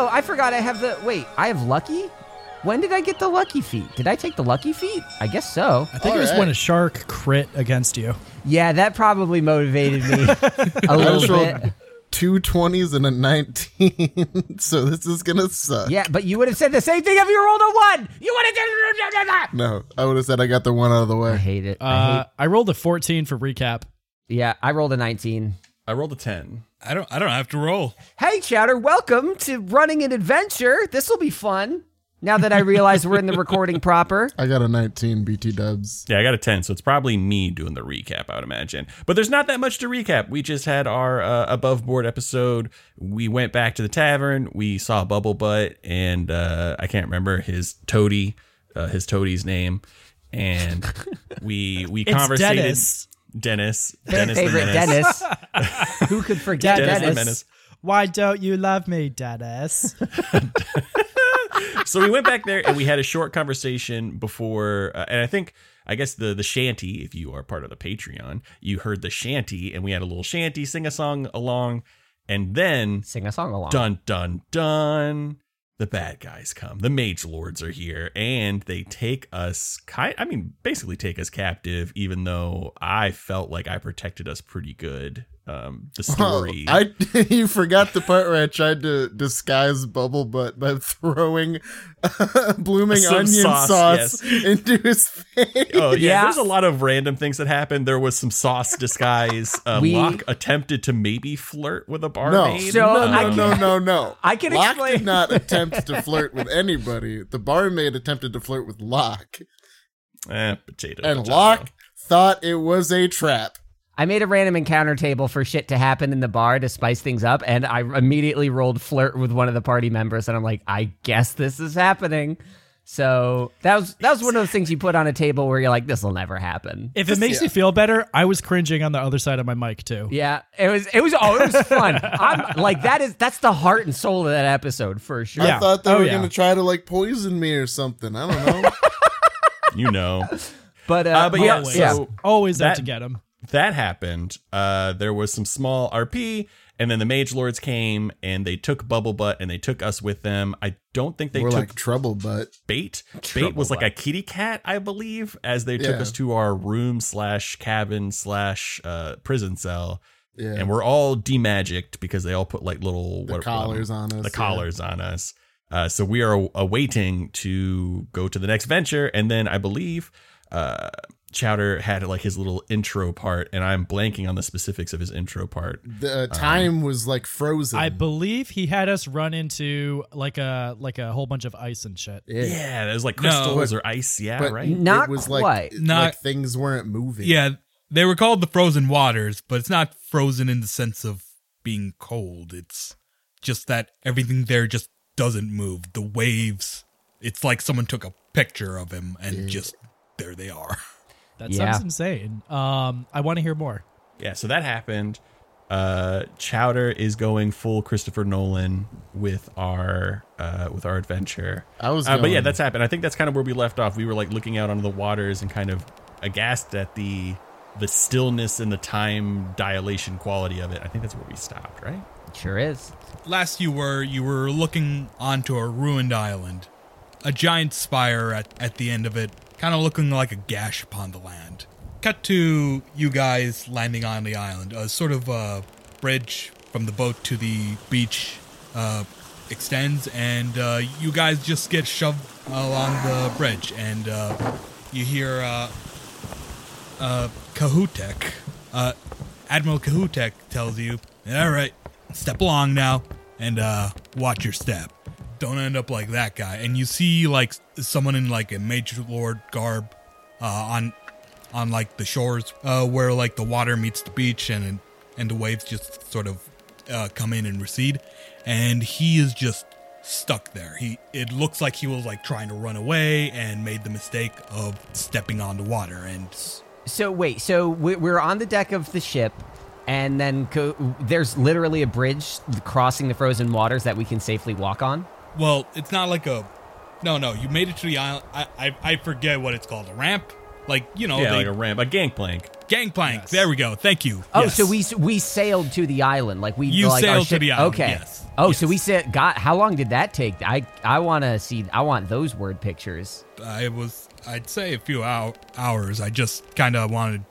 Yo, I forgot I have the. Wait, I have lucky? When did I get the lucky Feat? Did I take the lucky Feat? I guess so. I think it was Alright. when a shark crit against you. Yeah, that probably motivated me a little bit. two 20s and a 19, so this is gonna suck. Yeah, but you would have said the same thing if you rolled a one. You would have done. No, I would have said I got the one out of the way. I hate it. I Uh, hate. I rolled a 14 for recap. Yeah, I rolled a 19. I rolled a 10. I don't I don't have to roll. Hey, Chowder, welcome to running an adventure. This will be fun. Now that I realize we're in the recording proper. I got a 19 BT dubs. Yeah, I got a 10, so it's probably me doing the recap, I would imagine. But there's not that much to recap. We just had our uh, above board episode. We went back to the tavern. We saw Bubble Butt, and uh, I can't remember his toady, uh, his toady's name. And we we It's conversated. Dennis. Dennis. Dennis Favorite Menace. Dennis. Who could forget Dennis Dennis? the Menace. Why don't you love me, Dennis? so we went back there and we had a short conversation before uh, and i think i guess the the shanty if you are part of the patreon you heard the shanty and we had a little shanty sing a song along and then Sing a song along. dun dun dun the bad guys come. The mage lords are here and they take us kind i mean basically take us captive even though i felt like i protected us pretty good um the Oh, story I you forgot the part where I tried to disguise Bubble Butt by throwing blooming Some onion sauce, sauce, yes. into his face. Oh yeah, Yeah. there's a lot of random things that happened. There was some sauce disguise. Uh, We- Locke attempted to maybe flirt with a No, barmaid. So, no, no, no, no, no. I can Locke explain- did not attempt to flirt with anybody. The barmaid attempted to flirt with Locke, eh, potato. and potato. Locke thought it was a trap. I made a random encounter table for shit to happen in the bar to spice things up, and I immediately rolled flirt with one of the party members, and I'm like, I guess this is happening. So that was that was one of those things you put on a table where you're like, this will never happen. If it makes you feel better, I was cringing on the other side of my mic too. Yeah, it was it was oh it was fun. I'm like that is that's the heart and soul of that episode for sure. Yeah. I thought they Oh, were yeah. gonna try to like poison me or something. I don't know. you know But uh, Uh, but yeah, Always, yeah. so always out that- to get him. That happened. Uh, there was some small RP, and then the mage lords came and they took Bubble Butt and they took us with them. I don't think they We're took like trouble butt. bait. bait Trouble was like Butt. a kitty cat, I believe, as they took Yeah. us to our room slash cabin slash uh, prison cell. Yeah. and we're all demagicked because they all put like little the what- collars on us. the yeah. collars on us. Uh, so we are awaiting to go to the next venture, and then I believe uh, Chowder had like his little intro part, and I'm blanking on the specifics of his intro part. The uh, time was like frozen. I believe he had us run into like a like a whole bunch of ice and shit. yeah. Yeah, there's like No. crystals or ice. Yeah, But right. Not it was quite. like Not- like things weren't moving. Yeah, they were called the frozen waters, but it's not frozen in the sense of being cold. It's just that everything there just doesn't move. The waves, it's like someone took a picture of him and just there they are. That Yeah. sounds insane. Um, I want to hear more. Yeah, so that happened. Uh, Chowder is going full Christopher Nolan with our uh, with our adventure. I was Uh, but yeah, that's happened. I think that's kind of where we left off. We were like looking out onto the waters and kind of aghast at the the stillness and the time dilation quality of it. I think that's where we stopped, right? sure is. Last you were, you were looking onto a ruined island. A giant spire at, at the end of it, kind of looking like a gash upon the land. Cut to you guys landing on the island. A sort of uh, bridge from the boat to the beach uh, extends, and uh, you guys just get shoved along the bridge, and uh, you hear uh, uh, Kahutek, uh, Admiral Kahutek tells you, all right, step along now and uh, watch your step. Don't end up like that guy. And you see like someone in like a Mage Lord garb uh, on on like the shores uh, where like the water meets the beach and and the waves just sort of uh, come in and recede. And he is just stuck there. He it looks like he was like trying to run away and made the mistake of stepping on the water and So wait, so we- we're on the deck of the ship, and then co- there's literally a bridge crossing the frozen waters that we can safely walk on. Well, it's not like a. No, no, you made it to the island. I, I, I forget what it's called. A ramp, like you know, yeah, they, like a ramp, a gangplank. Gangplank. Yes. There we go. Thank you. Oh, Yes. so we we sailed to the island, like we You like our sailed to the island, Okay. yes. Oh, so we said, God, how long did that take? I I want to see. I want those word pictures. I was. I'd say a few hou- hours. I just kind of wanted.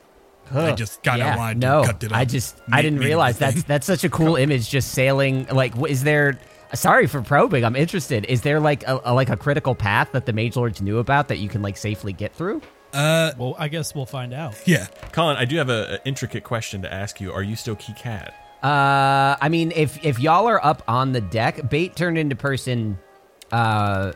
I just kind of Yeah, wanted no, to cut it. I up, just I didn't make it a realize that's that's such a cool image. Just sailing. Like, is there? Sorry for probing. I'm interested. Is there like a, a like a critical path that the mage lords knew about that you can like safely get through? Uh, Well, I guess we'll find out. yeah. Colin, I do have a, a intricate question to ask you. Are you still Key Cat? Uh, I mean, if if y'all are up on the deck, bait turned into person, uh,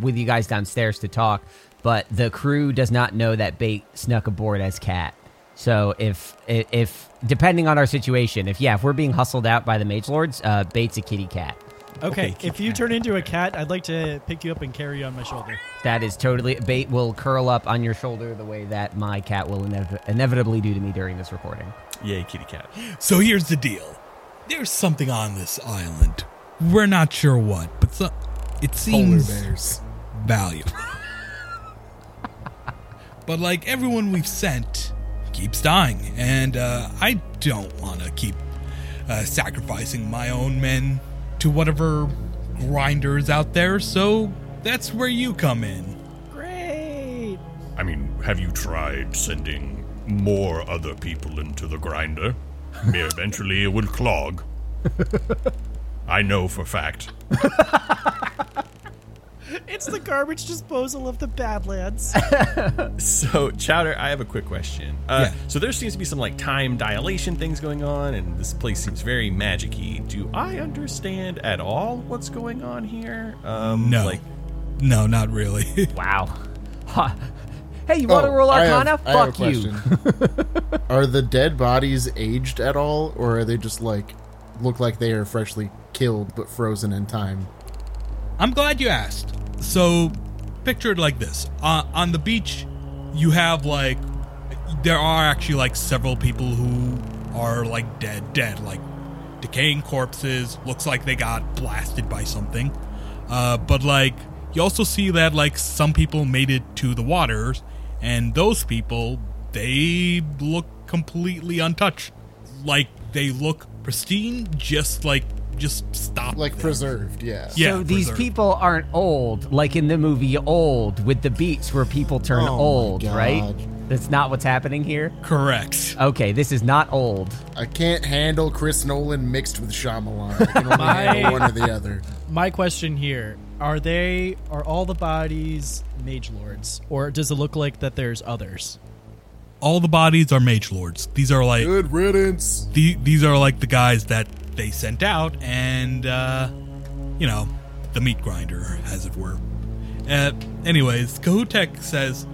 with you guys downstairs to talk, but the crew does not know that bait snuck aboard as cat. So if if, if depending on our situation, if yeah, if we're being hustled out by the mage lords, uh, bait's a kitty cat. Okay, Okay, if you turn into a cat, I'd like to pick you up and carry you on my shoulder. That is totally bait will curl up on your shoulder the way that my cat will inev- inevitably do to me during this recording. Yay, Kitty Cat. So here's the deal. There's something on this island. We're not sure what, but so, it seems bears. valuable. but like everyone we've sent keeps dying, and uh, I don't want to keep uh, sacrificing my own men to whatever grinders out there. So that's where you come in. Great. I mean, have you tried sending more other people into the grinder? Eventually it will clog. I know for fact. It's the garbage disposal of the Badlands. So, Chowder, I have a quick question. Uh, Yeah. So there seems to be some like time dilation things going on, and this place seems very magic-y. Do I understand at all what's going on here? Um, No. Like, No, not really. Wow. Ha. Hey, you want to Oh, roll I have- Arcana? I have a Fuck you. are the dead bodies aged at all, or are they just like look like they are freshly killed but frozen in time? I'm glad you asked. So, picture it like this: uh, on the beach, you have like there are actually like several people who are like dead, dead, like decaying corpses. Looks like they got blasted by something. Uh, but like you also see that like some people made it to the waters, and those people they look completely untouched. Like they look pristine, just like just stop. Like there. preserved, yeah. Yeah, so these preserved. people aren't old, like in the movie Old with the beats where people turn Oh old, right? That's not what's happening here. Correct. Okay, this is not old. I can't handle Chris Nolan mixed with Shyamalan. I can only My- handle one or the other. my question here: Are they are all the bodies mage lords, or does it look like that there's others? All the bodies are mage lords. These are like Good riddance. the, these are like the guys that they sent out, and uh, you know, the meat grinder, as it were. Uh, anyways, Kahutek says,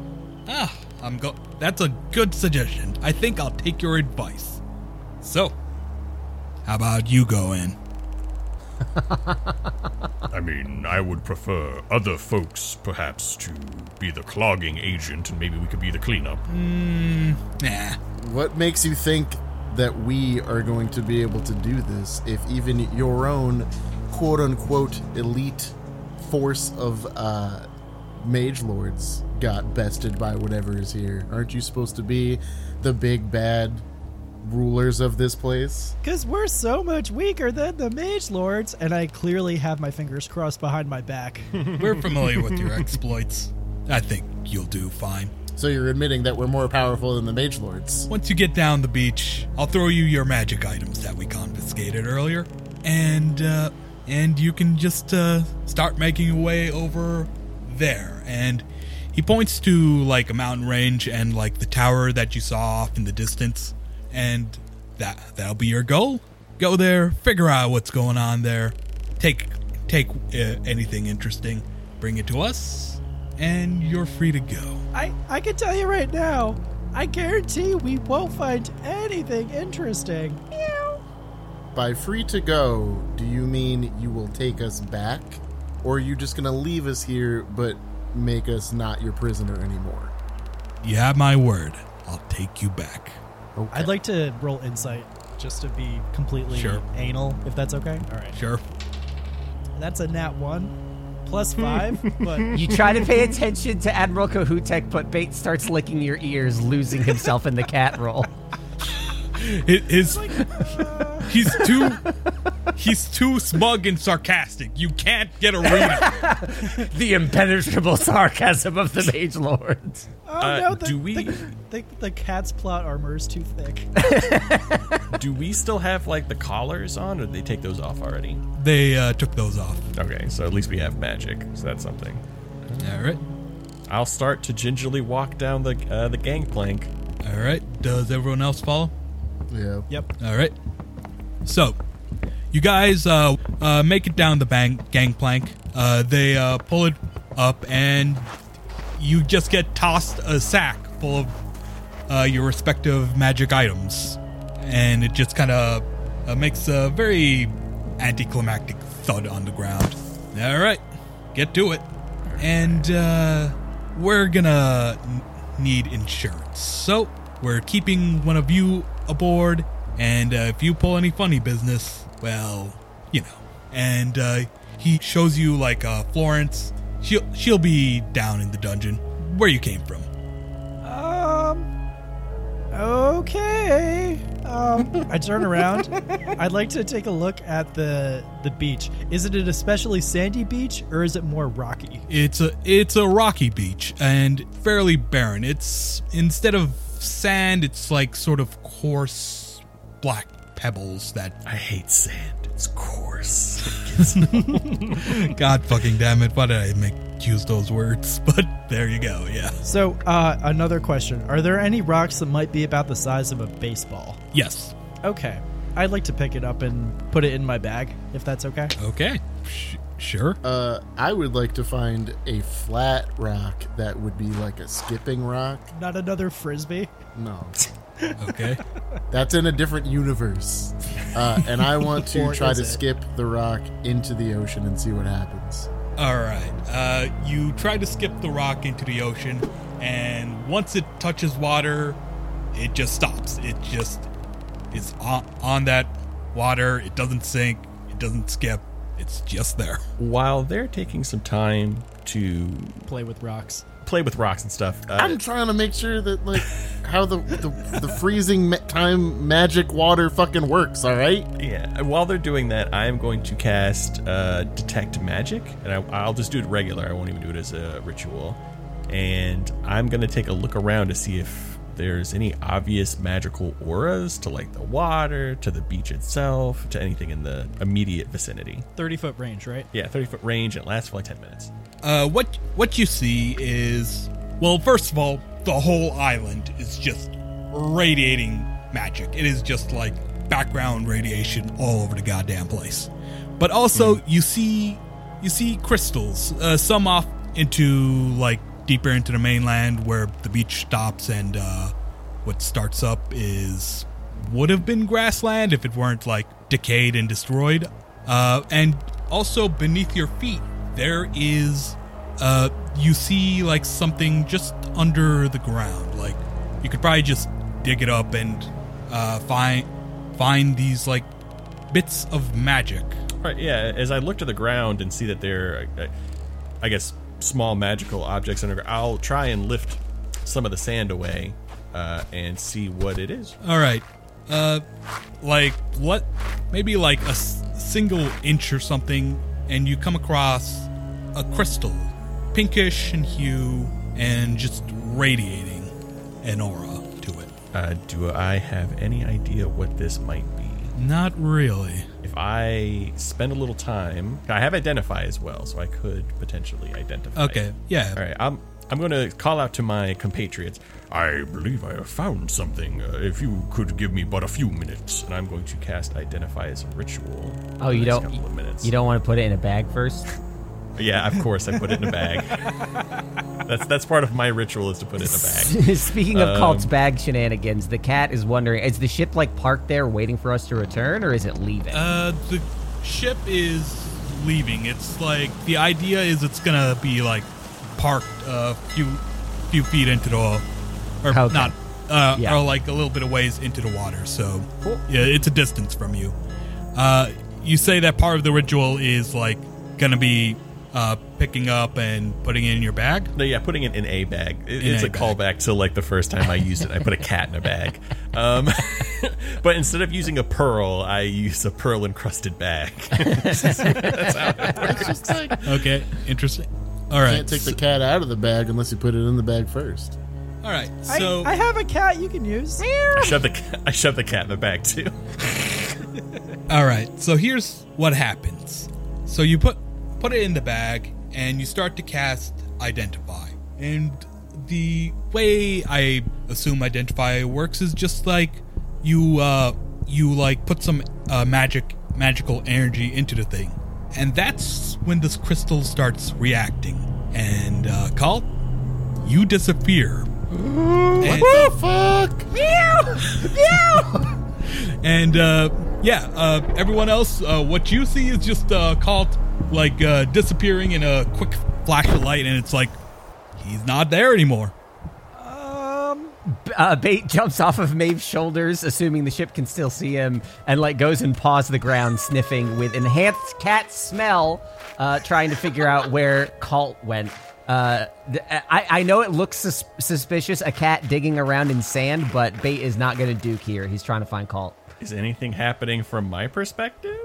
"Ah, I'm go. That's a good suggestion. I think I'll take your advice. So, how about you go in? I mean, I would prefer other folks, perhaps, to be the clogging agent and maybe we could be the cleanup. Nah, What makes you think that we are going to be able to do this if even your own quote unquote elite force of uh, mage lords got bested by whatever is here? Aren't you supposed to be the big bad rulers of this place? Because we're so much weaker than the mage lords, and I clearly have my fingers crossed behind my back. we're familiar with your exploits. I think you'll do fine." So you're admitting that we're more powerful than the mage lords? Once you get down the beach, I'll throw you your magic items that we confiscated earlier, and uh, and you can just uh, start making your way over there. And he points to like a mountain range and like the tower that you saw off in the distance, and that that'll be your goal. Go there, figure out what's going on there, take take uh, anything interesting, bring it to us, and you're free to go. I I can tell you right now, I guarantee we won't find anything interesting. By free to go, do you mean you will take us back? Or are you just gonna leave us here but make us not your prisoner anymore? You have my word. I'll take you back. Okay. I'd like to roll insight just to be completely Sure. anal, if that's okay. All right. Sure. That's a nat one plus five, but You try to pay attention to Admiral Kahutek, but Bait starts licking your ears, losing himself in the cat roll. His, his he's too he's too smug and sarcastic. You can't get a read. The impenetrable sarcasm of the Mage Lords. oh Uh, no, the, do we- the, the, the cat's plot armor is too thick. Do we still have like the collars on, or did they take those off already? they uh, took those off. Okay, so at least we have magic, so that's something. All right, I'll start to gingerly walk down the uh, the gangplank. all right. Does everyone else follow? Yeah. Yep. All right. So, you guys uh, uh, make it down the bang- gangplank. Uh, they uh, pull it up, and you just get tossed a sack full of uh, your respective magic items, and it just kind of uh, makes a very anticlimactic thud on the ground. All right, get to it, and uh, we're gonna n- need insurance. So we're keeping one of you aboard, and uh, if you pull any funny business, well, you know. And uh, he shows you like uh, Florence. She'll she'll be down in the dungeon where you came from. Um. Okay. Um. I turn around. I'd like to take a look at the the beach. Is it an especially sandy beach or is it more rocky? It's a it's a rocky beach and fairly barren. It's instead of sand, it's like sort of coarse black pebbles that I hate sand. It's coarse. God fucking damn it, why did I make use those words? But there you go, yeah. So, uh, another question: Are there any rocks that might be about the size of a baseball? Yes. Okay. I'd like to pick it up and put it in my bag, if that's okay. Okay. Sh- sure. Uh, I would like to find a flat rock that would be like a skipping rock. Not another frisbee. No, Okay. that's in a different universe. Uh, and I want to try to it? skip the rock into the ocean and see what happens. All right. Uh, you try to skip the rock into the ocean, and once it touches water, it just stops. It just is on, on that water. It doesn't sink. It doesn't skip. It's just there. While they're taking some time to Play with rocks. Play with rocks and stuff, uh, I'm trying to make sure that like how the the, the freezing ma- time magic water fucking works. All right. Yeah, while they're doing that, I am going to cast uh, Detect Magic, and I, I'll just do it regular. I won't even do it as a ritual. And I'm going to take a look around to see if there's any obvious magical auras to like the water, to the beach itself, to anything in the immediate vicinity. 30 foot range, right? Yeah, 30 foot range, and it lasts for like 10 minutes. Uh, what what you see is well, first of all, the whole island is just radiating magic. It is just like background radiation all over the goddamn place. But also, you see you see crystals, uh, some off into like deeper into the mainland where the beach stops, and uh, what starts up is would have been grassland if it weren't like decayed and destroyed. Uh, and also beneath your feet, there is uh, you see like something just under the ground. Like you could probably just dig it up and uh, find find these like bits of magic. Right, yeah. As I look to the ground and see that there, are, uh, I guess, small magical objects under, I'll try and lift some of the sand away uh, and see what it is. All right, uh, like what? Maybe like a s- single inch or something, and you come across a crystal, pinkish in hue and just radiating an aura to it. Uh, do I have any idea what this might be? Not really. If I spend a little time, I have identify as well, so I could potentially identify. Okay, it. yeah. All right, I'm I'm going to call out to my compatriots. I believe I have found something. Uh, if you could give me but a few minutes. and I'm going to cast identify as a ritual. Oh, you don't. Couple of minutes. You don't want to put it in a bag first. Yeah, of course I put it in a bag. that's that's part of my ritual is to put it in a bag. Speaking of Um, Colt's bag shenanigans, the cat is wondering: Is the ship like parked there waiting for us to return, or is it leaving? Uh, the ship is leaving. It's like the idea is it's gonna be like parked a few few feet into the or Okay. not uh Yeah. or like a little bit of ways into the water. So yeah, it's a distance from you. Uh, you say that part of the ritual is like gonna be uh, picking up and putting it in your bag. No, yeah, putting it in a bag. It- In it's a a, bag. callback to like the first time I used it. I put a cat in a bag. Um, but instead of using a pearl, I use a pearl encrusted bag. It's just like Okay, interesting. All right, can't take the cat out of the bag unless you put it in the bag first. all right. So I have a cat you can use. I shove the I shove the cat in the bag too. All right. So here's what happens. So you put put it in the bag and you start to cast identify. And the way I assume identify works is just like you uh you like put some uh, magic magical energy into the thing. And that's when this crystal starts reacting. And uh Colt, you disappear. And- Oh fuck! And uh, yeah, uh, everyone else, uh, what you see is just uh, Colt like uh, disappearing in a quick flash of light, and it's like he's not there anymore. uh, Bait jumps off of Maeve's shoulders, assuming the ship can still see him, and like goes and paws the ground, sniffing with enhanced cat smell, uh, trying to figure out where Colt went. Uh, th- I, I know it looks sus- suspicious, a cat digging around in sand, but Bait is not going to duke here. He's trying to find Colt. Is anything happening from my perspective?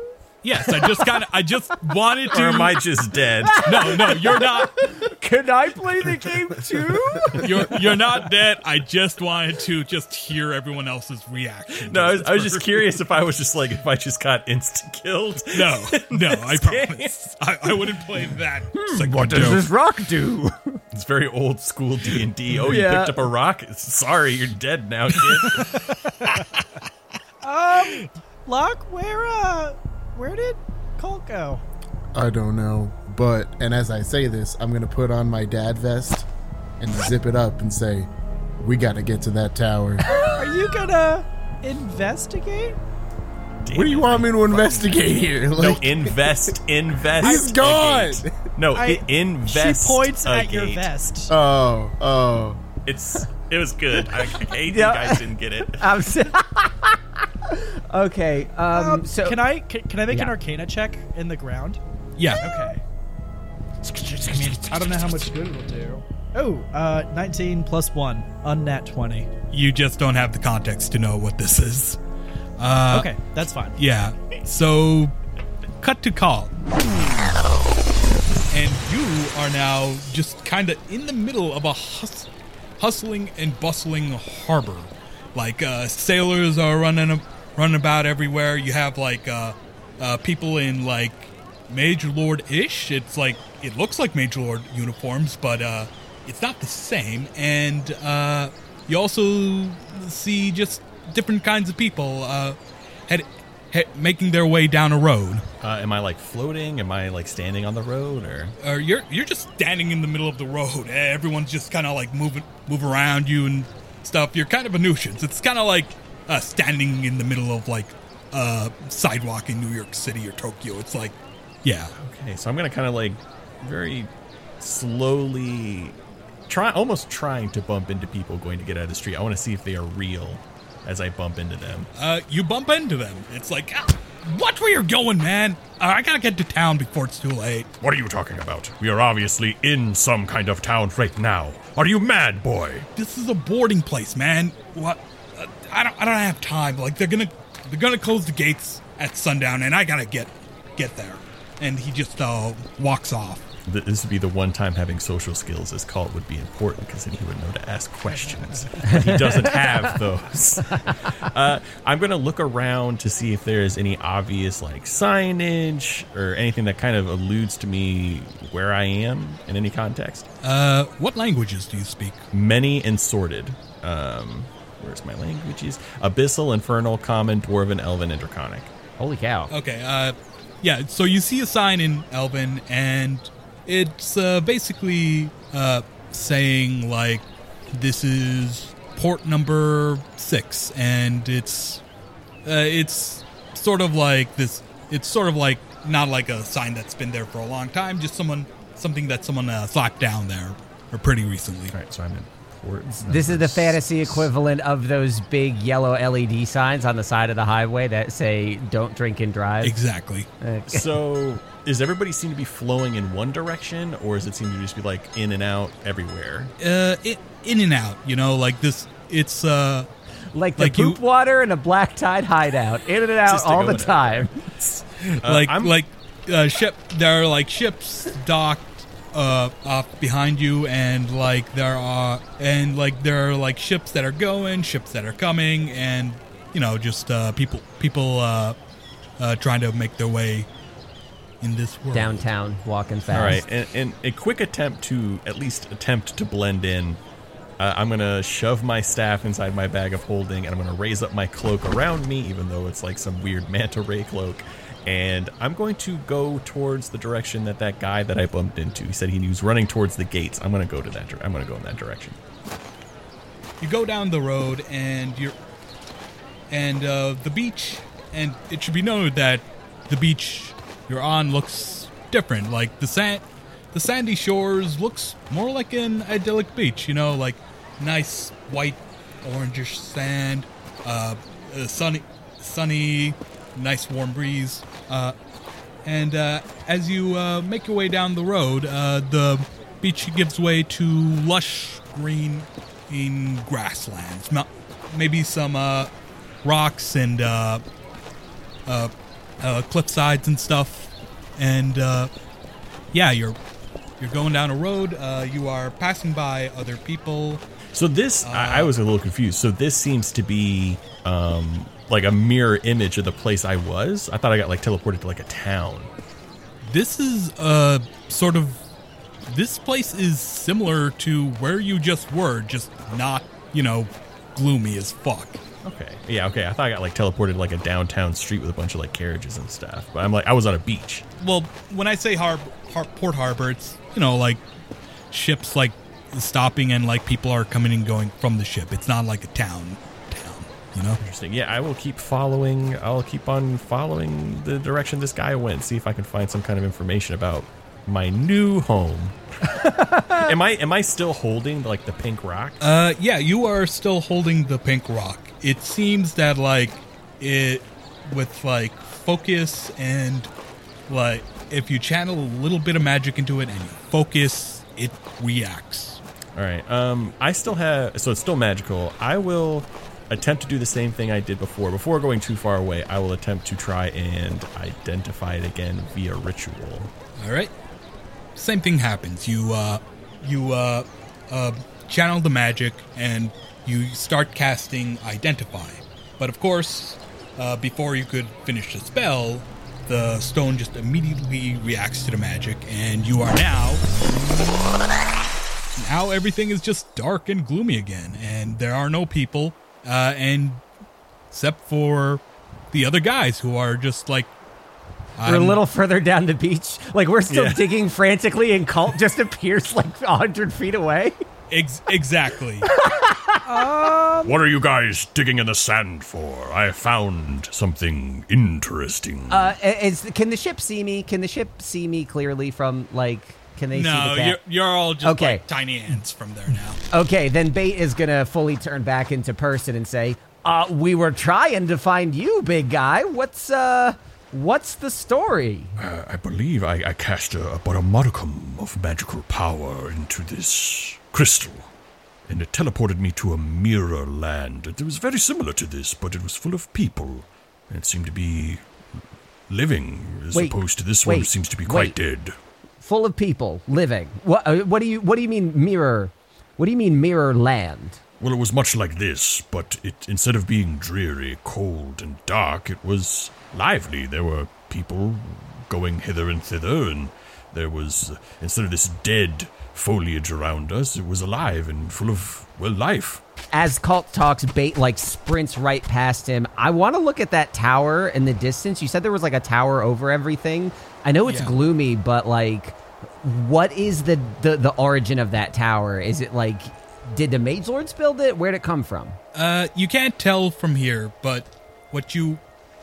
Yes, I just kind of, I just wanted to. Or am. I just dead? No, no, you're not. Can I play the game too? You're you're not dead. I just wanted to just hear everyone else's reaction. No, I was, I was just curious if I was just like if I just got insta killed. No, no, I promise. I, I wouldn't play that. Hmm. Like what does this rock do? It's very old school D and D. Oh, you Yeah. picked up a rock. Sorry, you're dead now, kid. Locke, where uh, where did Colt go? I don't know, but and as I say this, I'm gonna put on my dad vest and zip it up and say, "We got to get to that tower." Are you gonna investigate? what do you want me to investigate here? no, invest, invest. He's gone. No, I- i- invest. she points a at your vest. oh, oh. It's it was good. I, I hate Yeah. you guys didn't get it. I'm s- okay. Um, Um, so can I can, can I make an Arcana check in the ground? Yeah. Okay. I mean, I don't know how much good it'll do. Oh, uh, 19 plus 1, unnat 20. You just don't have the context to know what this is. Uh, okay, that's fine. Yeah. So, cut to Colt. And you are now just kind of in the middle of a hus- hustling and bustling harbor. Like uh, sailors are running running about everywhere. You have like uh, uh, people in like Mage Lord ish. It's like it looks like Mage Lord uniforms, but uh, it's not the same. And uh, you also see just different kinds of people uh, head, head, making their way down a road. Uh, am I like floating? Am I like standing on the road or? Or you're you're just standing in the middle of the road. Everyone's just kind of like moving move around you and stuff. You're kind of a nuisance. It's kind of like uh, standing in the middle of like uh, sidewalk in New York City or Tokyo. It's like, yeah. Okay, so I'm gonna kind of like very slowly try, almost trying to bump into people going to get out of the street. I want to see if they are real as I bump into them. Uh, you bump into them. It's like, ah, watch where you're going, man. Uh, I gotta get to town before it's too late. What are you talking about? We are obviously in some kind of town right now. Are you mad, boy? This is a boarding place, man. What? I don't. I don't have time. Like they're gonna, they're gonna close the gates at sundown, and I gotta get, get there. And he just uh, walks off. This would be the one time having social skills as called would be important because then he would know to ask questions. But he doesn't have those. Uh, I'm going to look around to see if there's any obvious like signage or anything that kind of alludes to me where I am in any context. Uh, what languages do you speak? Many and sorted. Um, where's my languages? Abyssal, Infernal, Common, Dwarven, Elven, and Draconic. holy cow. Okay. Uh, yeah. So you see a sign in Elven, and it's uh, basically uh, saying like this is port number six, and it's uh, it's sort of like this. It's sort of like not like a sign that's been there for a long time, just someone something that someone uh, slapped down there or pretty recently. All right, so I'm in towards. This is the six. fantasy equivalent of those big yellow LED signs on the side of the highway that say "Don't drink and drive." Exactly. So, does everybody seem to be flowing in one direction, or does it seem to just be like in and out everywhere? Uh, it, in and out. You know, like this. It's uh, Like the Like you- poop water and a black tide hideout, in and out all the in and out. time. like I'm- like uh, ship. There are like ships docked uh off behind you, and like there are and like there are like ships that are going, ships that are coming, and you know just uh, people people uh, uh, trying to make their way in this world. Downtown, walking fast. All right, and, and a quick attempt to at least attempt to blend in. Uh, I'm gonna shove my staff inside my bag of holding, and I'm gonna raise up my cloak around me, even though it's like some weird manta ray cloak. And I'm going to go towards the direction that that guy that I bumped into. He said he was running towards the gates. I'm gonna go to that. I'm gonna go in that direction. you go down the road and you're and uh, the beach and it should be noted that the beach you're on looks different like the sand the sandy shores looks more like an idyllic beach you know like nice white orangish sand uh, uh sunny sunny nice warm breeze uh, and uh, as you uh, make your way down the road, uh, the beach gives way to lush green in grasslands. Mo- Maybe some uh, rocks and uh, uh, uh, cliff sides and stuff. And uh, yeah, you're you're going down a road. Uh, you are passing by other people. So this, I, I was a little confused. So this seems to be um, like a mirror image of the place I was. I thought I got like teleported to like a town. This is uh sort of this place is similar to where you just were, just not, you know, gloomy as fuck. Okay. Yeah. Okay. I thought I got like teleported to like a downtown street with a bunch of like carriages and stuff. But I'm like, I was on a beach. Well, when I say har- har- port harbor, it's, you know, like ships like stopping and like people are coming and going from the ship. It's not like a town, you know? Interesting. Yeah. I will keep following. I'll keep on following the direction this guy went. See if I can find some kind of information about my new home. am I am I still holding like the pink rock? Uh, yeah, you are still holding the pink rock. It seems that like it with like focus and like if you channel a little bit of magic into it and you focus, it reacts. All right. Um, I still have, so it's still magical. I will attempt to do the same thing I did before. Before going too far away, I will attempt to try and identify it again via ritual. All right. Same thing happens. You uh, you uh, uh, channel the magic and you start casting identify. But of course, uh, before you could finish the spell, the stone just immediately reacts to the magic, and you are now. Now everything is just dark and gloomy again, and there are no people, uh, and except for the other guys who are just like. We're a I'm- little further down the beach. Like we're still Yeah. digging frantically, and Colt just appears like hundred feet away. Ex- exactly. What are you guys digging in the sand for? I found something interesting. Uh, is can the ship see me? Can the ship see me clearly from like? Can they see no, the you're, you're all just Okay. like tiny ants from there now. Okay, then Bait is gonna fully turn back into person and say, "Uh, we were trying to find you, big guy. What's uh, what's the story?" Uh, I believe I, I cast a, about a modicum of magical power into this crystal, and it teleported me to a mirror land. It was very similar to this, but it was full of people, and it seemed to be living, as Wait, opposed to this one, wait, which seems to be quite wait. dead. Full of people living. What? Uh, what do you? What do you mean mirror? What do you mean mirror land? Well, it was much like this, but it instead of being dreary, cold, and dark, it was lively. There were people going hither and thither, and there was uh, instead of this dead foliage around us, it was alive and full of well life. As Colt talks, Bait like sprints right past him. I want to look at that tower in the distance. You said there was like a tower over everything. I know it's Yeah. gloomy, but like, what is the, the the origin of that tower? Is it like, did the Mage Lords build it? Where'd it come from? Uh, you can't tell from here, but what you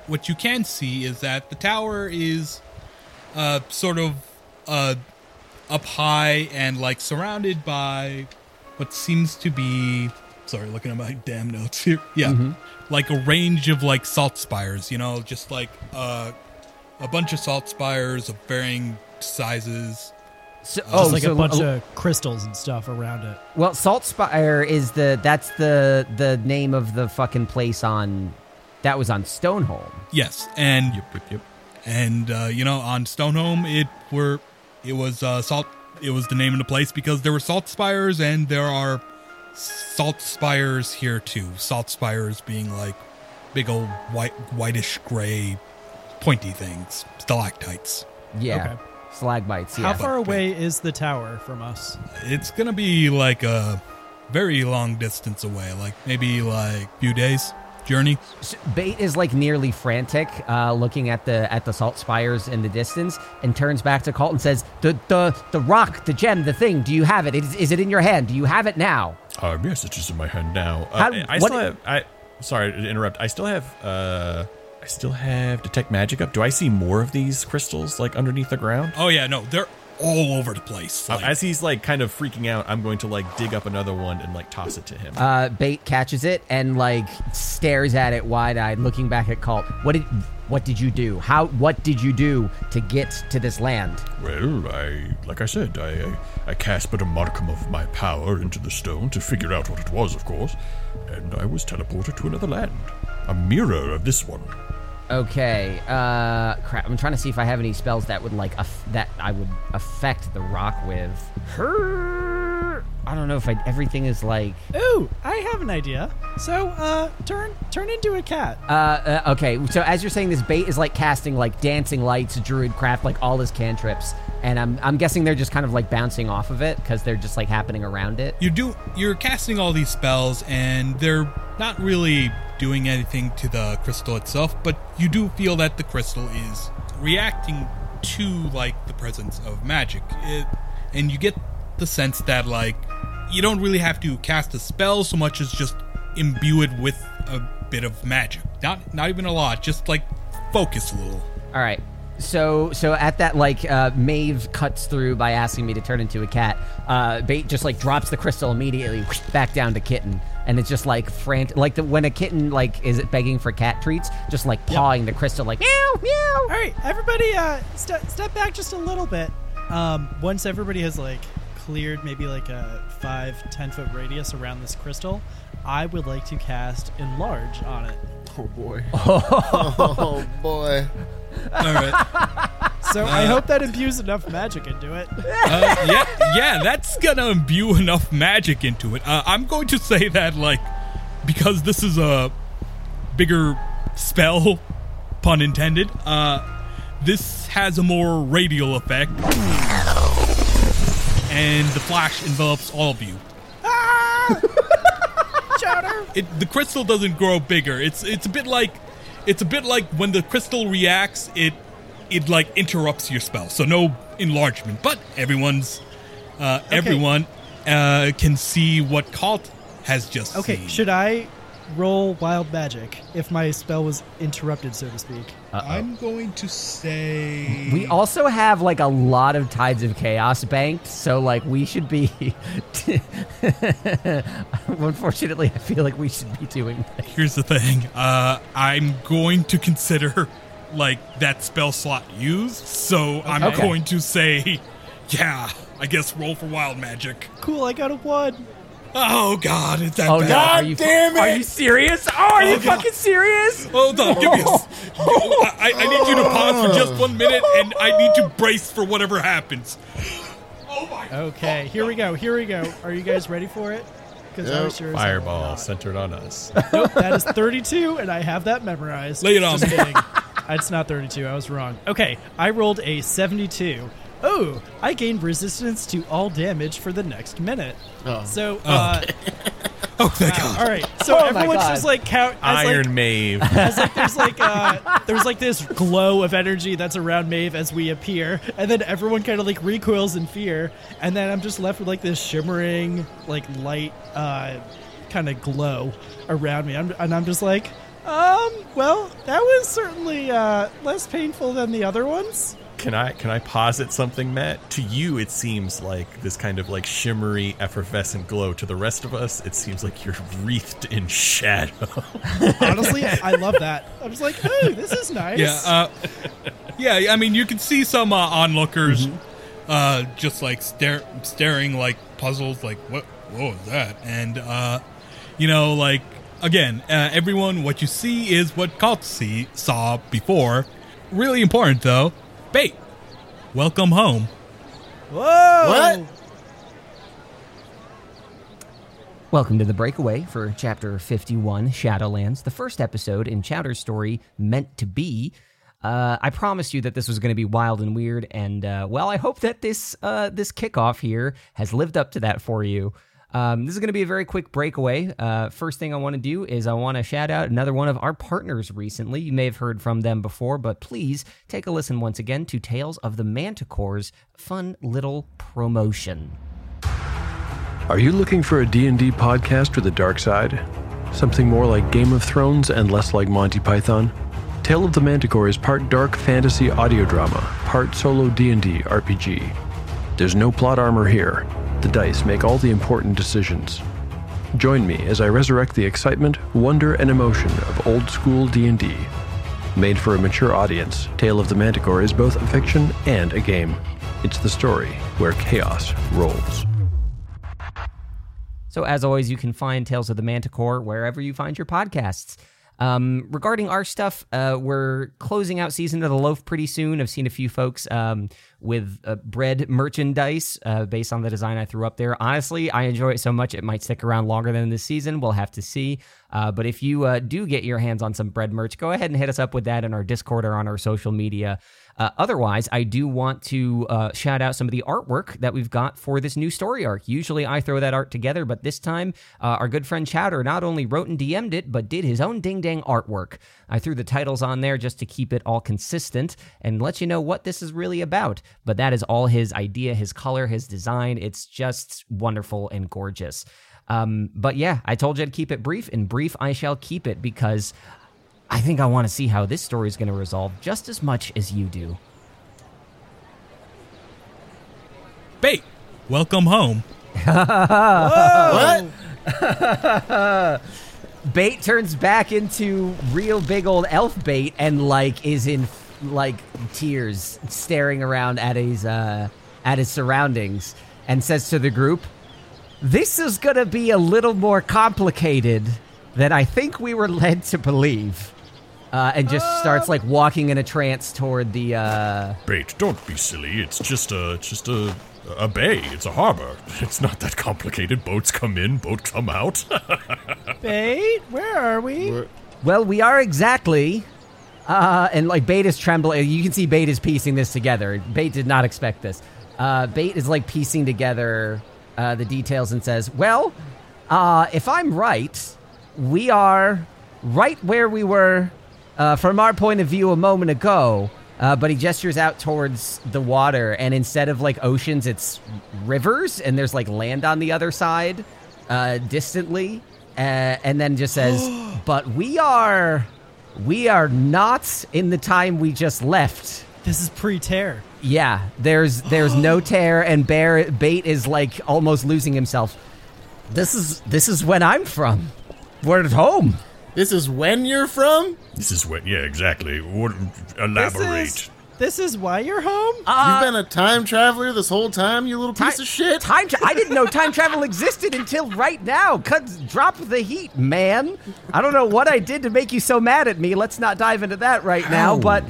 what you can see is that the tower is uh sort of uh up high and like surrounded by what seems to be sorry, looking at my damn notes here. Yeah, like a range of like salt spires. You know, just like uh, a bunch of salt spires of varying sizes. So, Just oh, like so a bunch a- of crystals and stuff around it. Well, Salt Spire is the that's the the name of the fucking place on that was on Stoneholm. Yes, and Yep, yep, yep. and uh, you know on Stoneholm it were it was uh, salt. It was the name of the place because there were salt spires, and there are salt spires here too. Salt spires being like big old white, whitish gray, pointy things, stalactites. Yeah, Okay. Slagbites. How Yeah. far away is the tower from us? It's gonna be like a very long distance away, like maybe like few days journey. S- Bait is like nearly frantic, uh, looking at the at the salt spires in the distance, and turns back to Colt and says, "The the the rock, the gem, the thing. Do you have it? Is, is it in your hand? Do you have it now?" Um, yes, it is in my hand now. Uh, How- I what- still have. I sorry to interrupt. I still have. Uh, I still have detect magic up. Do I see more of these crystals like underneath the ground? Oh yeah, no, they're all over the place. Uh, Like, As he's like kind of freaking out, I'm going to like dig up another one and like toss it to him. Uh, Bait catches it and like stares at it wide eyed, looking back at Colt. What did what did you do? How what did you do to get to this land? Well, I, like I said, I, I, I cast but a modicum of my power into the stone to figure out what it was, of course, and I was teleported to another land. A mirror of this one. Okay, uh, crap. I'm trying to see if I have any spells that would like aff- that I would affect the rock with. Her. I don't know if I, everything is like. Ooh, I have an idea. So, uh, turn turn into a cat. Uh, uh, okay, so as you're saying, this bait is like casting like dancing lights, druid craft, like all his cantrips, and I'm I'm guessing they're just kind of like bouncing off of it because they're just like happening around it. you do you're casting all these spells and they're not really doing anything to the crystal itself but you do feel that the crystal is reacting to like the presence of magic it, and you get the sense that like you don't really have to cast a spell so much as just imbue it with a bit of magic not not even a lot just like focus a little All right. So so at that like uh, Maeve cuts through by asking me to turn into a cat. Uh, Bait just like drops the crystal immediately back down to kitten, and it's just like frantic, like the, when a kitten like is begging for cat treats, just like pawing the crystal like meow meow. All right, everybody, uh, step step back just a little bit. Um, once everybody has like cleared maybe like a five, ten foot radius around this crystal, I would like to cast enlarge on it. Oh boy. oh boy. All right So I hope that imbues enough magic into it. Uh, yeah, yeah, that's gonna imbue enough magic into it. Uh, I'm going to say that, like, because this is a bigger spell, pun intended. Uh, this has a more radial effect, and the flash envelops all of you. Chowder. It, the crystal doesn't grow bigger. It's it's a bit like it's a bit like when the crystal reacts, it it like interrupts your spell. So no enlargement, but everyone's uh, everyone uh, can see what Colt has just Okay, seen. should I roll wild magic if my spell was interrupted, so to speak? I'm going to say We also have like a lot of tides of chaos banked, so like we should be. Unfortunately, I feel like we should be doing that. Here's the thing. Uh, I'm going to consider like that spell slot used. So I'm Okay. going to say, yeah. I guess roll for wild magic. Cool, I got a one. Oh God, it's that Oh bad. no! Are you, damn it! Are you serious? Oh, are you Oh, God. fucking serious? Hold on, give me a s- I, I need you to pause for just one minute, and I need to brace for whatever happens. Oh my! Okay, here we go. Here we go. Are you guys ready for it? Because I Yep. was sure Fireball not. centered on us. Nope, that is 32, and I have that memorized. Lay it on Just me. kidding. It's not 32. I was wrong. Okay, I rolled a 72. Oh, I gained resistance to all damage for the next minute. Oh. So, uh, Oh thank God! all right. So Oh my everyone's God. just like count. As Iron like, Maeve. as like there's like uh there's like this glow of energy that's around Maeve as we appear, and then everyone kind of like recoils in fear, and then I'm just left with like this shimmering like light uh kind of glow around me, I'm, and I'm just like, um, well, that was certainly uh less painful than the other ones. Can I can I posit something, Matt? To you, it seems like this kind of like shimmery, effervescent glow. To the rest of us, it seems like you're wreathed in shadow. Honestly, I love that. I was like, "Ooh, this is nice." Yeah, uh, yeah. I mean, you can see some uh, onlookers, Mm-hmm. uh, just like stare, staring like puzzles, like what, what was that? And uh, you know, like again, uh, everyone, what you see is what Colt see saw before. Really important though. Bait, welcome home. Whoa! What? Welcome to the breakaway for chapter 51, Shadowlands, the first episode in Chowder's story, Meant to Be. Uh, I promised you that this was going to be wild and weird, and uh, well, I hope that this uh, this kickoff here has lived up to that for you. Um, this is going to be a very quick breakaway. Uh, first thing I want to do is I want to shout out another one of our partners recently. You may have heard from them before, but please take a listen once again to Tales of the Manticore's fun little promotion. Are you looking for a D&D podcast with a dark side? Something more like Game of Thrones and less like Monty Python? Tale of the Manticore is part dark fantasy audio drama, part solo D&D RPG. There's no plot armor here. The dice make all the important decisions. Join me as I resurrect the excitement, wonder, and emotion of old school D&D. Made for a mature audience, Tale of the Manticore is both a fiction and a game. It's the story where chaos rolls. So, as always, you can find Tales of the Manticore wherever you find your podcasts. Um, regarding our stuff, uh, we're closing out Season of the Loaf pretty soon. I've seen a few folks um, with uh, bread merchandise uh, based on the design I threw up there. Honestly, I enjoy it so much it might stick around longer than this season. We'll have to see. Uh, but if you uh, do get your hands on some bread merch, go ahead and hit us up with that in our Discord or on our social media. Uh, otherwise, I do want to uh, shout out some of the artwork that we've got for this new story arc. Usually I throw that art together, but this time uh, our good friend Chowder not only wrote and DM'd it, but did his own ding dang artwork. I threw the titles on there just to keep it all consistent and let you know what this is really about. But that is all his idea, his color, his design. It's just wonderful and gorgeous. Um, but yeah, I told you to keep it brief, and brief I shall keep it because I think I want to see how this story is going to resolve just as much as you do. Bait, welcome home. What? Bait turns back into real big old elf bait and like is in like tears, staring around at his uh, at his surroundings, and says to the group, "This is gonna be a little more complicated than I think we were led to believe." Uh, and just starts like walking in a trance toward the uh, Bait, don't be silly. It's just a just a a bay. It's a harbor. It's not that complicated. Boats come in, boats come out. Bait, where are we? Well, we are exactly. Uh, and like Bait is trembling. You can see Bait is piecing this together. Bait did not expect this. Uh, Bait is like piecing together uh, the details and says, "Well, uh, if I'm right, we are right where we were uh, from our point of view a moment ago." Uh, but he gestures out towards the water, and instead of like oceans, it's rivers, and there's like land on the other side, uh, distantly, uh, and then just says, "But we are, we are not in the time we just left." This is pre-tear. Yeah, there's there's no tear, and Bear Bait is like almost losing himself. This is this is when I'm from. We're at home. This is when you're from? this is when. Yeah, exactly. What, This elaborate. is, this is why you're home? Uh, You've been a time traveler this whole time, you little piece Ti- of shit. Time tra- I didn't know time travel existed until right now. Cut, drop the heat, man. I don't know what I did to make you so mad at me. Let's not dive into that right now. How- But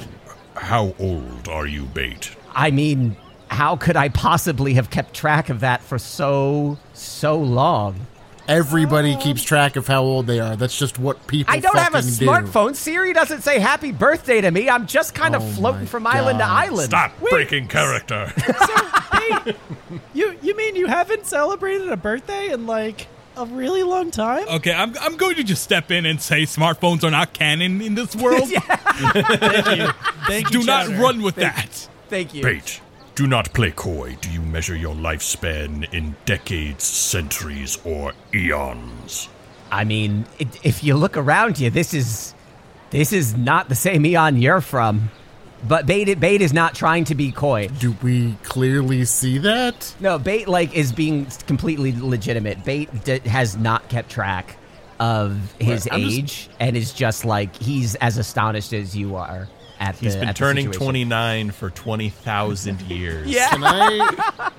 How old are you, Bait? I mean, how could I possibly have kept track of that for so so long? Everybody keeps track of how old they are. That's just what people I don't have a fucking do. smartphone. Siri doesn't say happy birthday to me. I'm just kind of Oh floating my from island to God. island. Stop breaking character. Bait, you you mean you haven't celebrated a birthday in like a really long time? Okay, I'm, I'm going to just step in and say smartphones are not canon in this world. Thank you. Thank you. Do not Chowder. run with that. Thank you. Bait, do not play coy. Do you measure your lifespan in decades, centuries, or eons? I mean, i if you look around you, this is this is not the same Eon you're from. But Bait Bait is not trying to be coy. Do we clearly see that? No, Bait like is being completely legitimate. Bait d- has not kept track of his Right, I'm just- age and is just like he's as astonished as you are at He's the been at the turning situation. 29 for 20,000 years. Yeah. Can I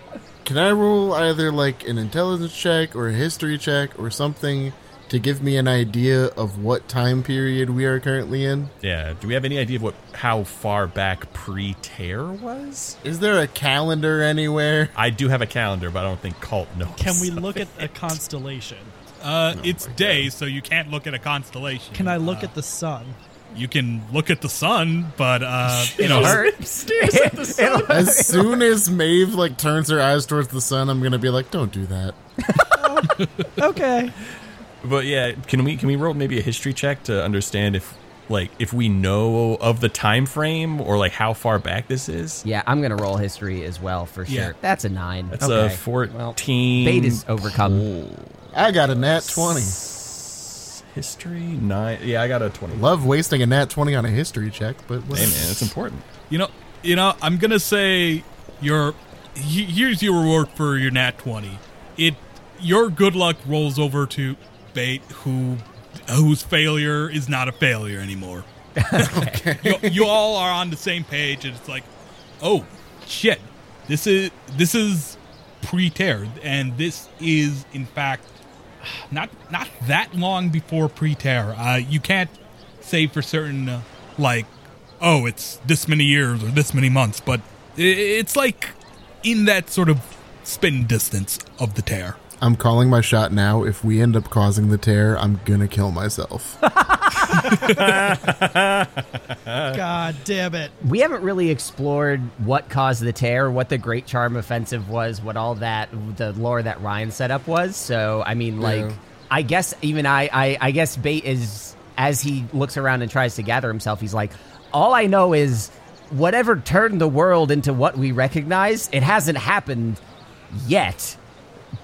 can I roll either like an intelligence check or a history check or something to give me an idea of what time period we are currently in? Yeah. Do we have any idea of what how far back pre-tear was? Is there a calendar anywhere? I do have a calendar, but I don't think Colt knows. Can we look at a constellation? Uh, it's day, so you can't look at a constellation. Can I look Uh, at the sun? You can look at the sun, but uh, you It'll know, hurt. It'll- As soon as Maeve like turns her eyes towards the sun, I'm gonna be like, "Don't do that." Okay. But yeah, can we can we roll maybe a history check to understand if like if we know of the time frame or like how far back this is? yeah, I'm gonna roll history as well for sure. Yeah. That's a nine. That's okay. a 14. Well, Bait is overcome. I got a nat twenty. History nine. Yeah, I got a 20. Love wasting a nat twenty on a history check, but Hey man, it's important. you know, you know. I'm gonna say your here's your reward for your nat twenty. It your good luck rolls over to Bait, who whose failure is not a failure anymore. you, you all are on the same page, and it's like, oh shit, this is this is pre-tear, and this is in fact not not that long before pre-tear. Uh, you can't say for certain, uh, like, oh, it's this many years or this many months, but it's like in that sort of spin distance of the tear. I'm calling my shot now. If we end up causing the tear, I'm gonna kill myself. God damn it. We haven't really explored what caused the tear, what the Great Charm Offensive was, what all that the lore that Ryan set up was. So I mean, like, Yeah. I guess even I, I, I guess Bait is as he looks around and tries to gather himself. He's like, all I know is whatever turned the world into what we recognize, it hasn't happened yet.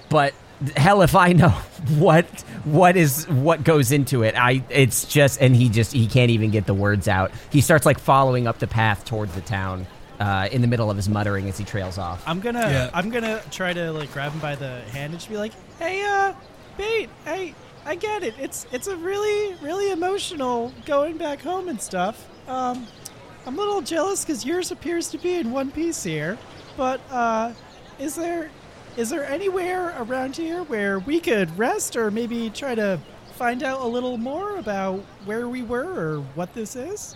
But hell if I know what what is what goes into it. I it's just and he just he can't even get the words out. He starts like following up the path towards the town. Uh, in the middle of his muttering as he trails off. I'm gonna Yeah. I'm gonna try to like grab him by the hand and just be like, "Hey, uh, Bait, I I get it. It's it's a really really emotional going back home and stuff. Um, I'm a little jealous because yours appears to be in one piece here. But uh, is there is there anywhere around here where we could rest or maybe try to find out a little more about where we were or what this is?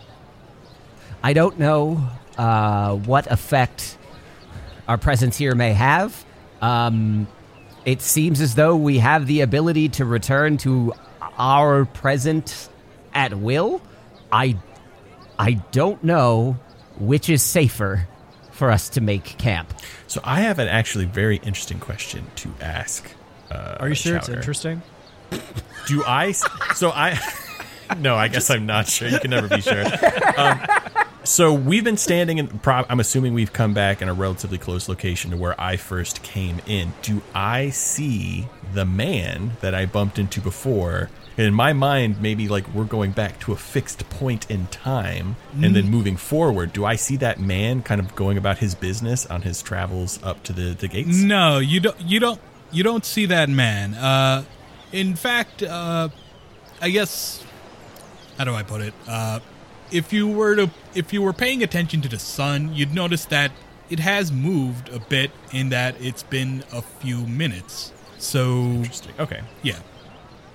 I don't know uh, what effect our presence here may have. Um, it seems as though we have the ability to return to our present at will. I, I don't know which is safer for us to make camp. So I have an actually very interesting question to ask. Uh, Are you sure it's interesting? Do I? So I. No, I guess I'm not sure. You can never be sure. Um, so we've been standing in. Pro- I'm assuming we've come back in a relatively close location to where I first came in. Do I see the man that I bumped into before? In my mind, maybe like we're going back to a fixed point in time and then moving forward. Do I see that man kind of going about his business on his travels up to the, the gates? No, you don't. You don't. You don't see that man. Uh, in fact, uh, I guess. How do I put it? Uh, if you were to, if you were paying attention to the sun, you'd notice that it has moved a bit. In that it's been a few minutes. So Interesting. Okay. yeah,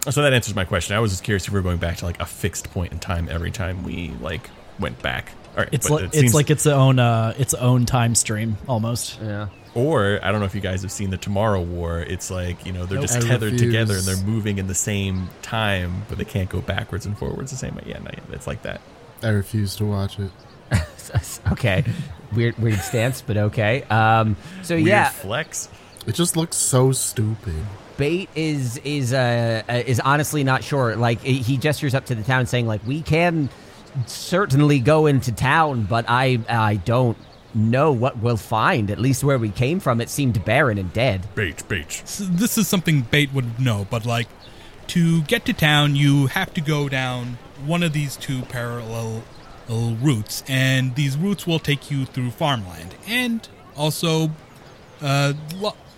So that answers my question. I was just curious if we were going back to like a fixed point in time every time we like went back. All right, It's like it it's like its own uh its own time stream almost. Yeah. or I don't know if you guys have seen the Tomorrow War. It's like you know they're just I tethered together and they're moving in the same time, but they can't go backwards and forwards the same way. Yeah, no, yeah, it's like that. I refuse to watch it. okay. Weird, weird stance, but okay. Um, so Weird yeah, flex. It just looks so stupid. Bait is is uh, uh, is honestly not sure. Like he gestures up to the town, saying like we can certainly go into town, but I I don't know what we'll find. At least where we came from, it seemed barren and dead. Bait. S- this is something Bait would know, but like to get to town, you have to go down one of these two parallel routes, and these routes will take you through farmland and also uh,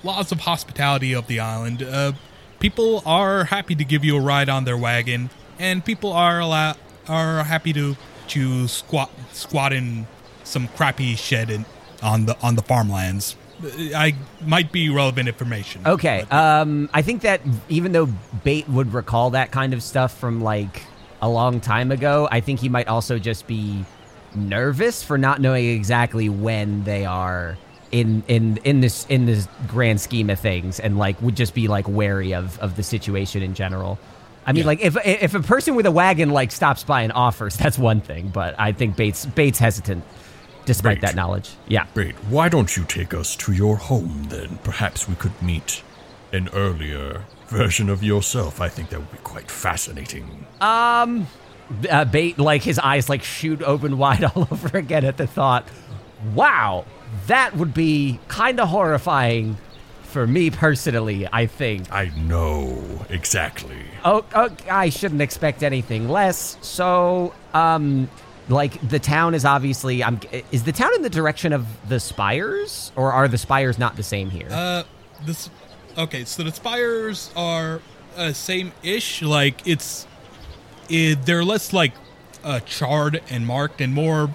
lots of hospitality of the island. Uh, people are happy to give you a ride on their wagon, and people are allow- are happy to to squat squat in some crappy shed in, on the on the farmlands. I might be relevant information. Okay. but- Um, I think that even though Bait would recall that kind of stuff from like a long time ago, I think he might also just be nervous for not knowing exactly when they are in in in this in this grand scheme of things, and like would just be like wary of of the situation in general. I mean, Yeah. like if if a person with a wagon like stops by and offers, that's one thing. But I think Bait's Bait's hesitant, despite Bait. that knowledge. Yeah. Wait, why don't you take us to your home then? Perhaps we could meet an earlier version of yourself. I think that would be quite fascinating. uh, bait like his eyes like shoot open wide all over again at the thought wow that would be kind of horrifying for me personally i think I know exactly. oh, oh i shouldn't expect anything less so um like the town is obviously i'm is the town in the direction of the spires or are the spires not the same here Uh, this. Okay, so the spires are uh, same-ish. Like it's, it, they're less like uh, charred and marked and more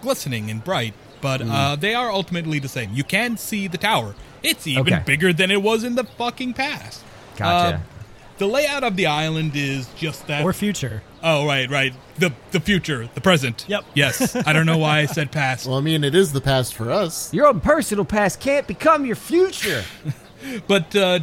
glistening and bright. But Mm. uh, they are ultimately the same. You can see the tower. It's even Okay. bigger than it was in the fucking past. Gotcha. Uh, the layout of the island is just that. Or future. oh, right, right. The the future, the present. Yep. Yes. I don't know why I said past. Well, I mean, it is the past for us. your own personal past can't become your future But uh,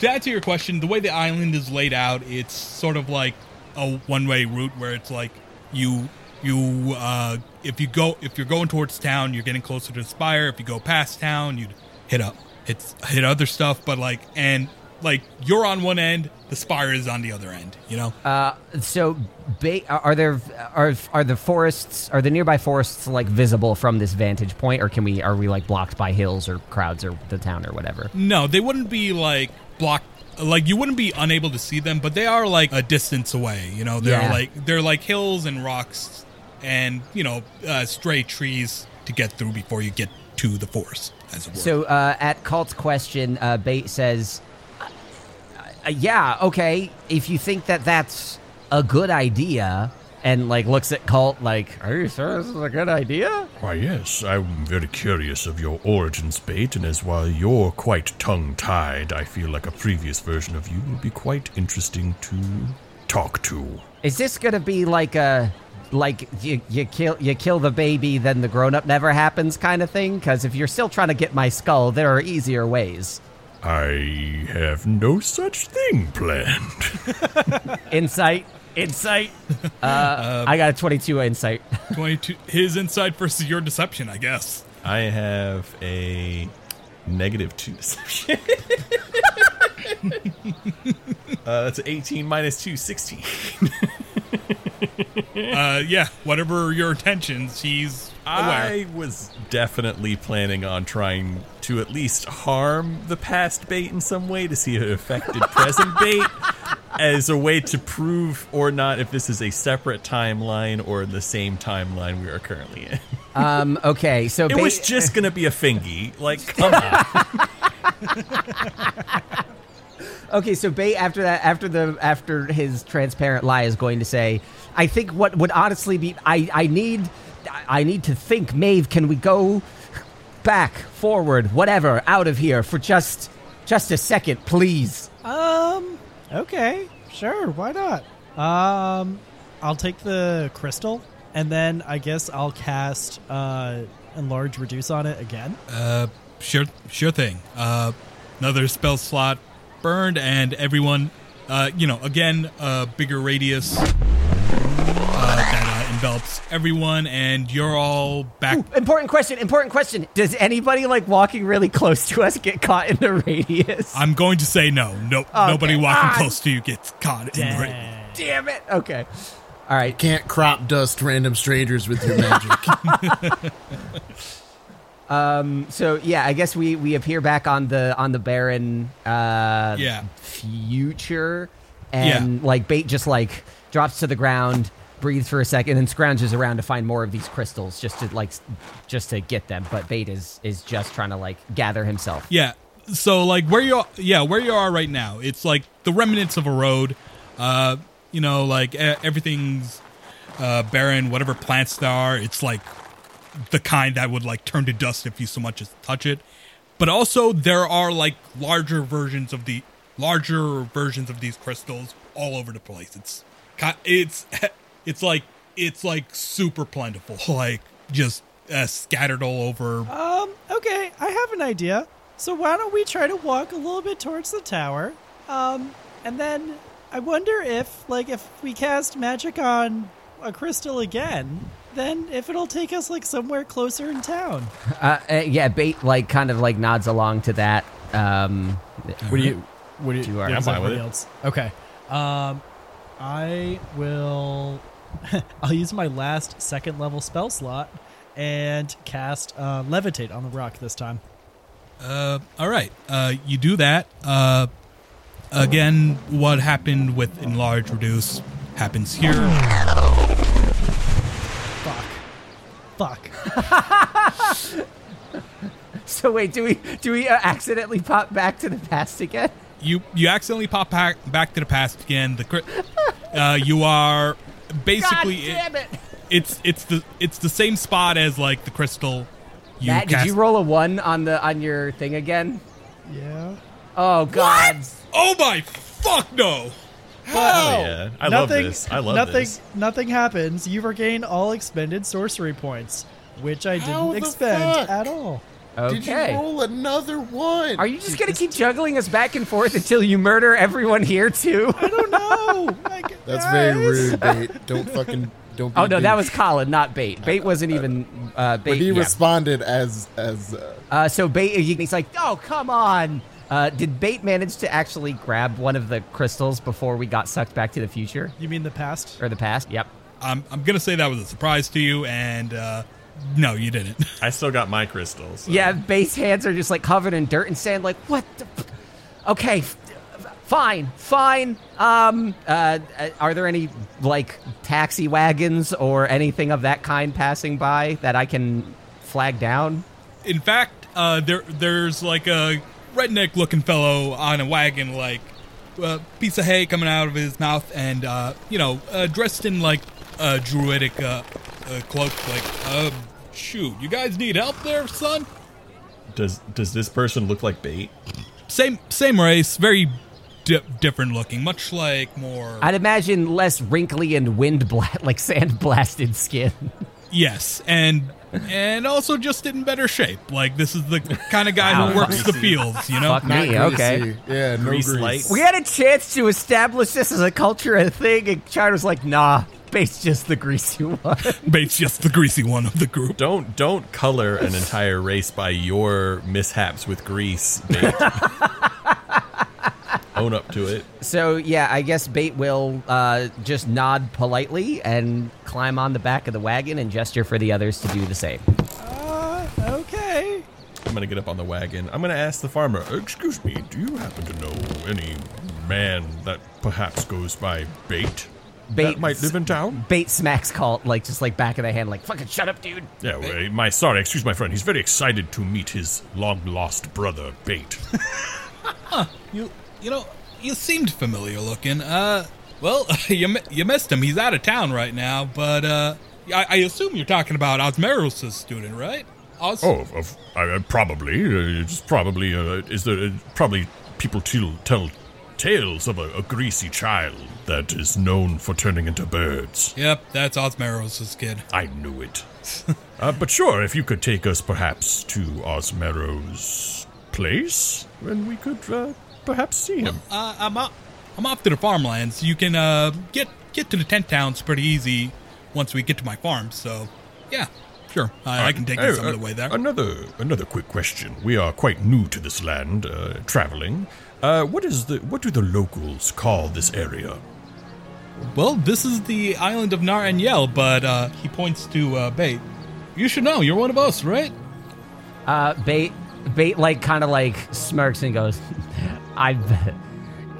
to answer your question, the way the island is laid out, it's sort of like a one-way route where it's like you you uh, if you go if you're going towards town, you're getting closer to the spire. If you go past town, you'd hit up hit hit other stuff. But like and like you're on one end, the spire is on the other end. You know. Uh, so, ba- are there are are the forests are the nearby forests like visible from this vantage point, or can we are we like blocked by hills or crowds or the town or whatever? No, they wouldn't be like blocked. Like you wouldn't be unable to see them, but they are like a distance away. You know, they're Yeah. like they're like hills and rocks, and you know, uh, stray trees to get through before you get to the forest. As it were. So, uh, at Colt's question, uh, Bait says, uh, "Yeah, okay. If you think that that's a good idea." And like looks at Cult like, are you sure this is a good idea? Why, yes, I'm very curious of your origins, Bait, and as while you're quite tongue tied, I feel like a previous version of you would be quite interesting to talk to. Is this gonna be like a like you you kill you kill the baby, then the grown up never happens kind of thing? Because if you're still trying to get my skull, there are easier ways. I have no such thing planned. Insight, insight. Uh, I got a 22 insight. twenty-two. His insight versus your deception, I guess. I have a negative two deception. uh, that's 18 minus 2, 16. Uh, yeah, whatever your intentions, he's aware. I was definitely planning on trying to at least harm the past bait in some way to see if it affected present bait as a way to prove or not if this is a separate timeline or the same timeline we are currently in. Um, okay, so It ba- was just going to be a fingy. Like, come on. Okay. So Bait after that, after the after his transparent lie is going to say, I think what would honestly be, I I need, I need to think. Maeve, can we go back, forward, whatever, out of here for just just a second, please? Um. Okay. Sure. Why not? Um. I'll take the crystal, and then I guess I'll cast uh enlarge reduce on it again. Uh, sure, sure thing. Uh, another spell slot burned, and everyone, uh, you know, again, a bigger radius uh, that uh, envelops everyone, and you're all back. Important question. Important question. Does anybody like walking really close to us get caught in the radius? I'm going to say no. Nope. Okay. Nobody walking Ah. close to you gets caught in the ra- Dang. Damn it. Okay. All right. Can't crop dust random strangers with your magic. So yeah, I guess we we appear back on the on the barren uh Yeah. future and like bait just like drops to the ground breathes for a second and scrounges around to find more of these crystals just to like just to get them. But Bait is is just trying to like gather himself. Yeah. So like where you are, yeah, where you are right now, it's like the remnants of a road. Uh, you know, like everything's uh, barren. Whatever plants there are, it's like the kind that would like turn to dust if you so much as touch it. But also there are like larger versions of the larger versions of these crystals all over the place. It's it's it's like it's like super plentiful, like just uh, scattered all over. Um, okay, I have an idea. So why don't we try to walk a little bit towards the tower? Um, and then I wonder if, like, if we cast magic on a crystal again, then if it'll take us like somewhere closer in town. Uh, uh, yeah, Bait like kind of like nods along to that. Um, What do you? What do you? You are- what I'm does fine with it. Else? Okay. Um, I will. I'll use my last second level spell slot and cast uh, levitate on the rock this time. Uh, all right. Uh, you do that. Uh, again, what happened with enlarge reduce happens here. Fuck. Fuck. so wait, do we do we uh, accidentally pop back to the past again? You you accidentally pop back back to the past again. The cri- uh, you are basically God damn it! it's it's the it's the same spot as like the crystal. You Matt, did you roll a one on the on your thing again? Yeah. Oh God! Oh my fuck no! Oh yeah, I love nothing, this. I love nothing, this. Nothing happens. You regain all expended sorcery points, which I How didn't expend fuck? at all. Okay. Did you roll another one? Are you just gonna keep juggling us back and forth until you murder everyone here too? I don't know. Like, That's very rude, bait. Don't fucking don't. Be Oh no, a that was Colin, not Bait. Bait wasn't even uh, Bait. But he yeah. responded as as. Uh, Uh, so Bait, he's like, "Oh, come on!" Uh, did Bait manage to actually grab one of the crystals before we got sucked back to the future You mean the past? or the past? Yep. I'm I'm gonna say that was a surprise to you, and uh, no, you didn't. I still got my crystals. so- Yeah, Bait's hands are just like covered in dirt and sand. Like, what? The f- okay, fine, fine. Um, uh, are there any like taxi wagons or anything of that kind passing by that I can flag down? In fact, uh, there there's like a redneck looking fellow on a wagon, like a piece of hay coming out of his mouth, and uh, you know, uh, dressed in like a druidic uh, uh, cloak. Like, um, shoot, you guys need help there, son? Does does this person look like bait? Same same race, very di- different looking, much like more. I'd imagine less wrinkly and wind bla- like sand blasted skin. Yes, and and also just in better shape. Like this is the kind of guy Wow. who works the fields, you know. Fuck me, not okay. Yeah, no Grease grease. light. We had a chance to establish this as a culture and thing, and China's like, nah, Bait's just the greasy one. Bait's just the greasy one of the group. Don't don't color an entire race by your mishaps with grease. Bait. Own up to it. So yeah, I guess Bait will uh, just nod politely and climb on the back of the wagon and gesture for the others to do the same. Uh, okay. I'm gonna get up on the wagon. I'm gonna ask the farmer. Excuse me, do you happen to know any man that perhaps goes by bait? Bait that might live in town. Bait smacks call like just like back of the hand, like fucking shut up, dude. Yeah, well, my sorry, excuse my friend. He's very excited to meet his long lost brother, Bait. You you know you seemed familiar looking. Uh, well you you missed him. He's out of town right now, but uh, I, I assume you're talking about Osmeros' student, right? Os- Oh, of, of uh, probably. Uh, it's probably. Uh, is there uh, probably people tell, tell tales of a, a greasy child that is known for turning into birds? Yep, that's Osmeros' kid. I knew it. uh, but sure, if you could take us perhaps to Osmero's place, then we could uh, perhaps see him. Uh, I'm up, I'm off to the farmlands. You can uh get get to the tent towns pretty easy once we get to my farm. So, yeah, sure, I, I can take you Uh, some uh, of the way there. Another another quick question. We are quite new to this land, uh, traveling. Uh, what is the what do the locals call this area? Well, this is the island of Nar and Yel, but uh, he points to uh, Bait. You should know. You're one of us, right? Uh, Bait Bait like kind of like smirks and goes, I.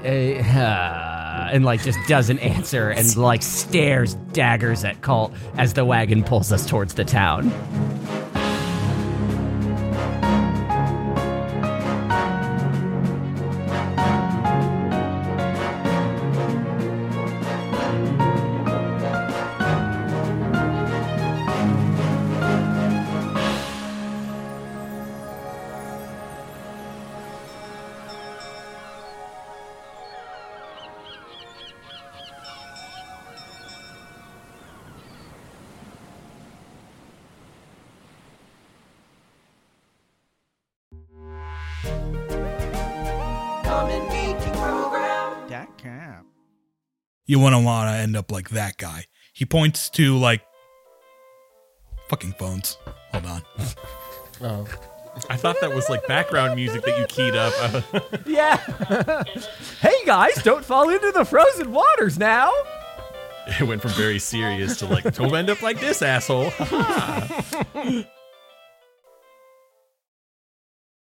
Uh, uh, and like just doesn't answer and like stares daggers at Colt as the wagon pulls us towards the town. You wouldn't want to end up like that guy. He points to like fucking phones. Hold on. Oh, I thought that was like background music that you keyed up. Yeah. hey guys, don't fall into the frozen waters now. it went from very serious to like, don't end up like this, asshole.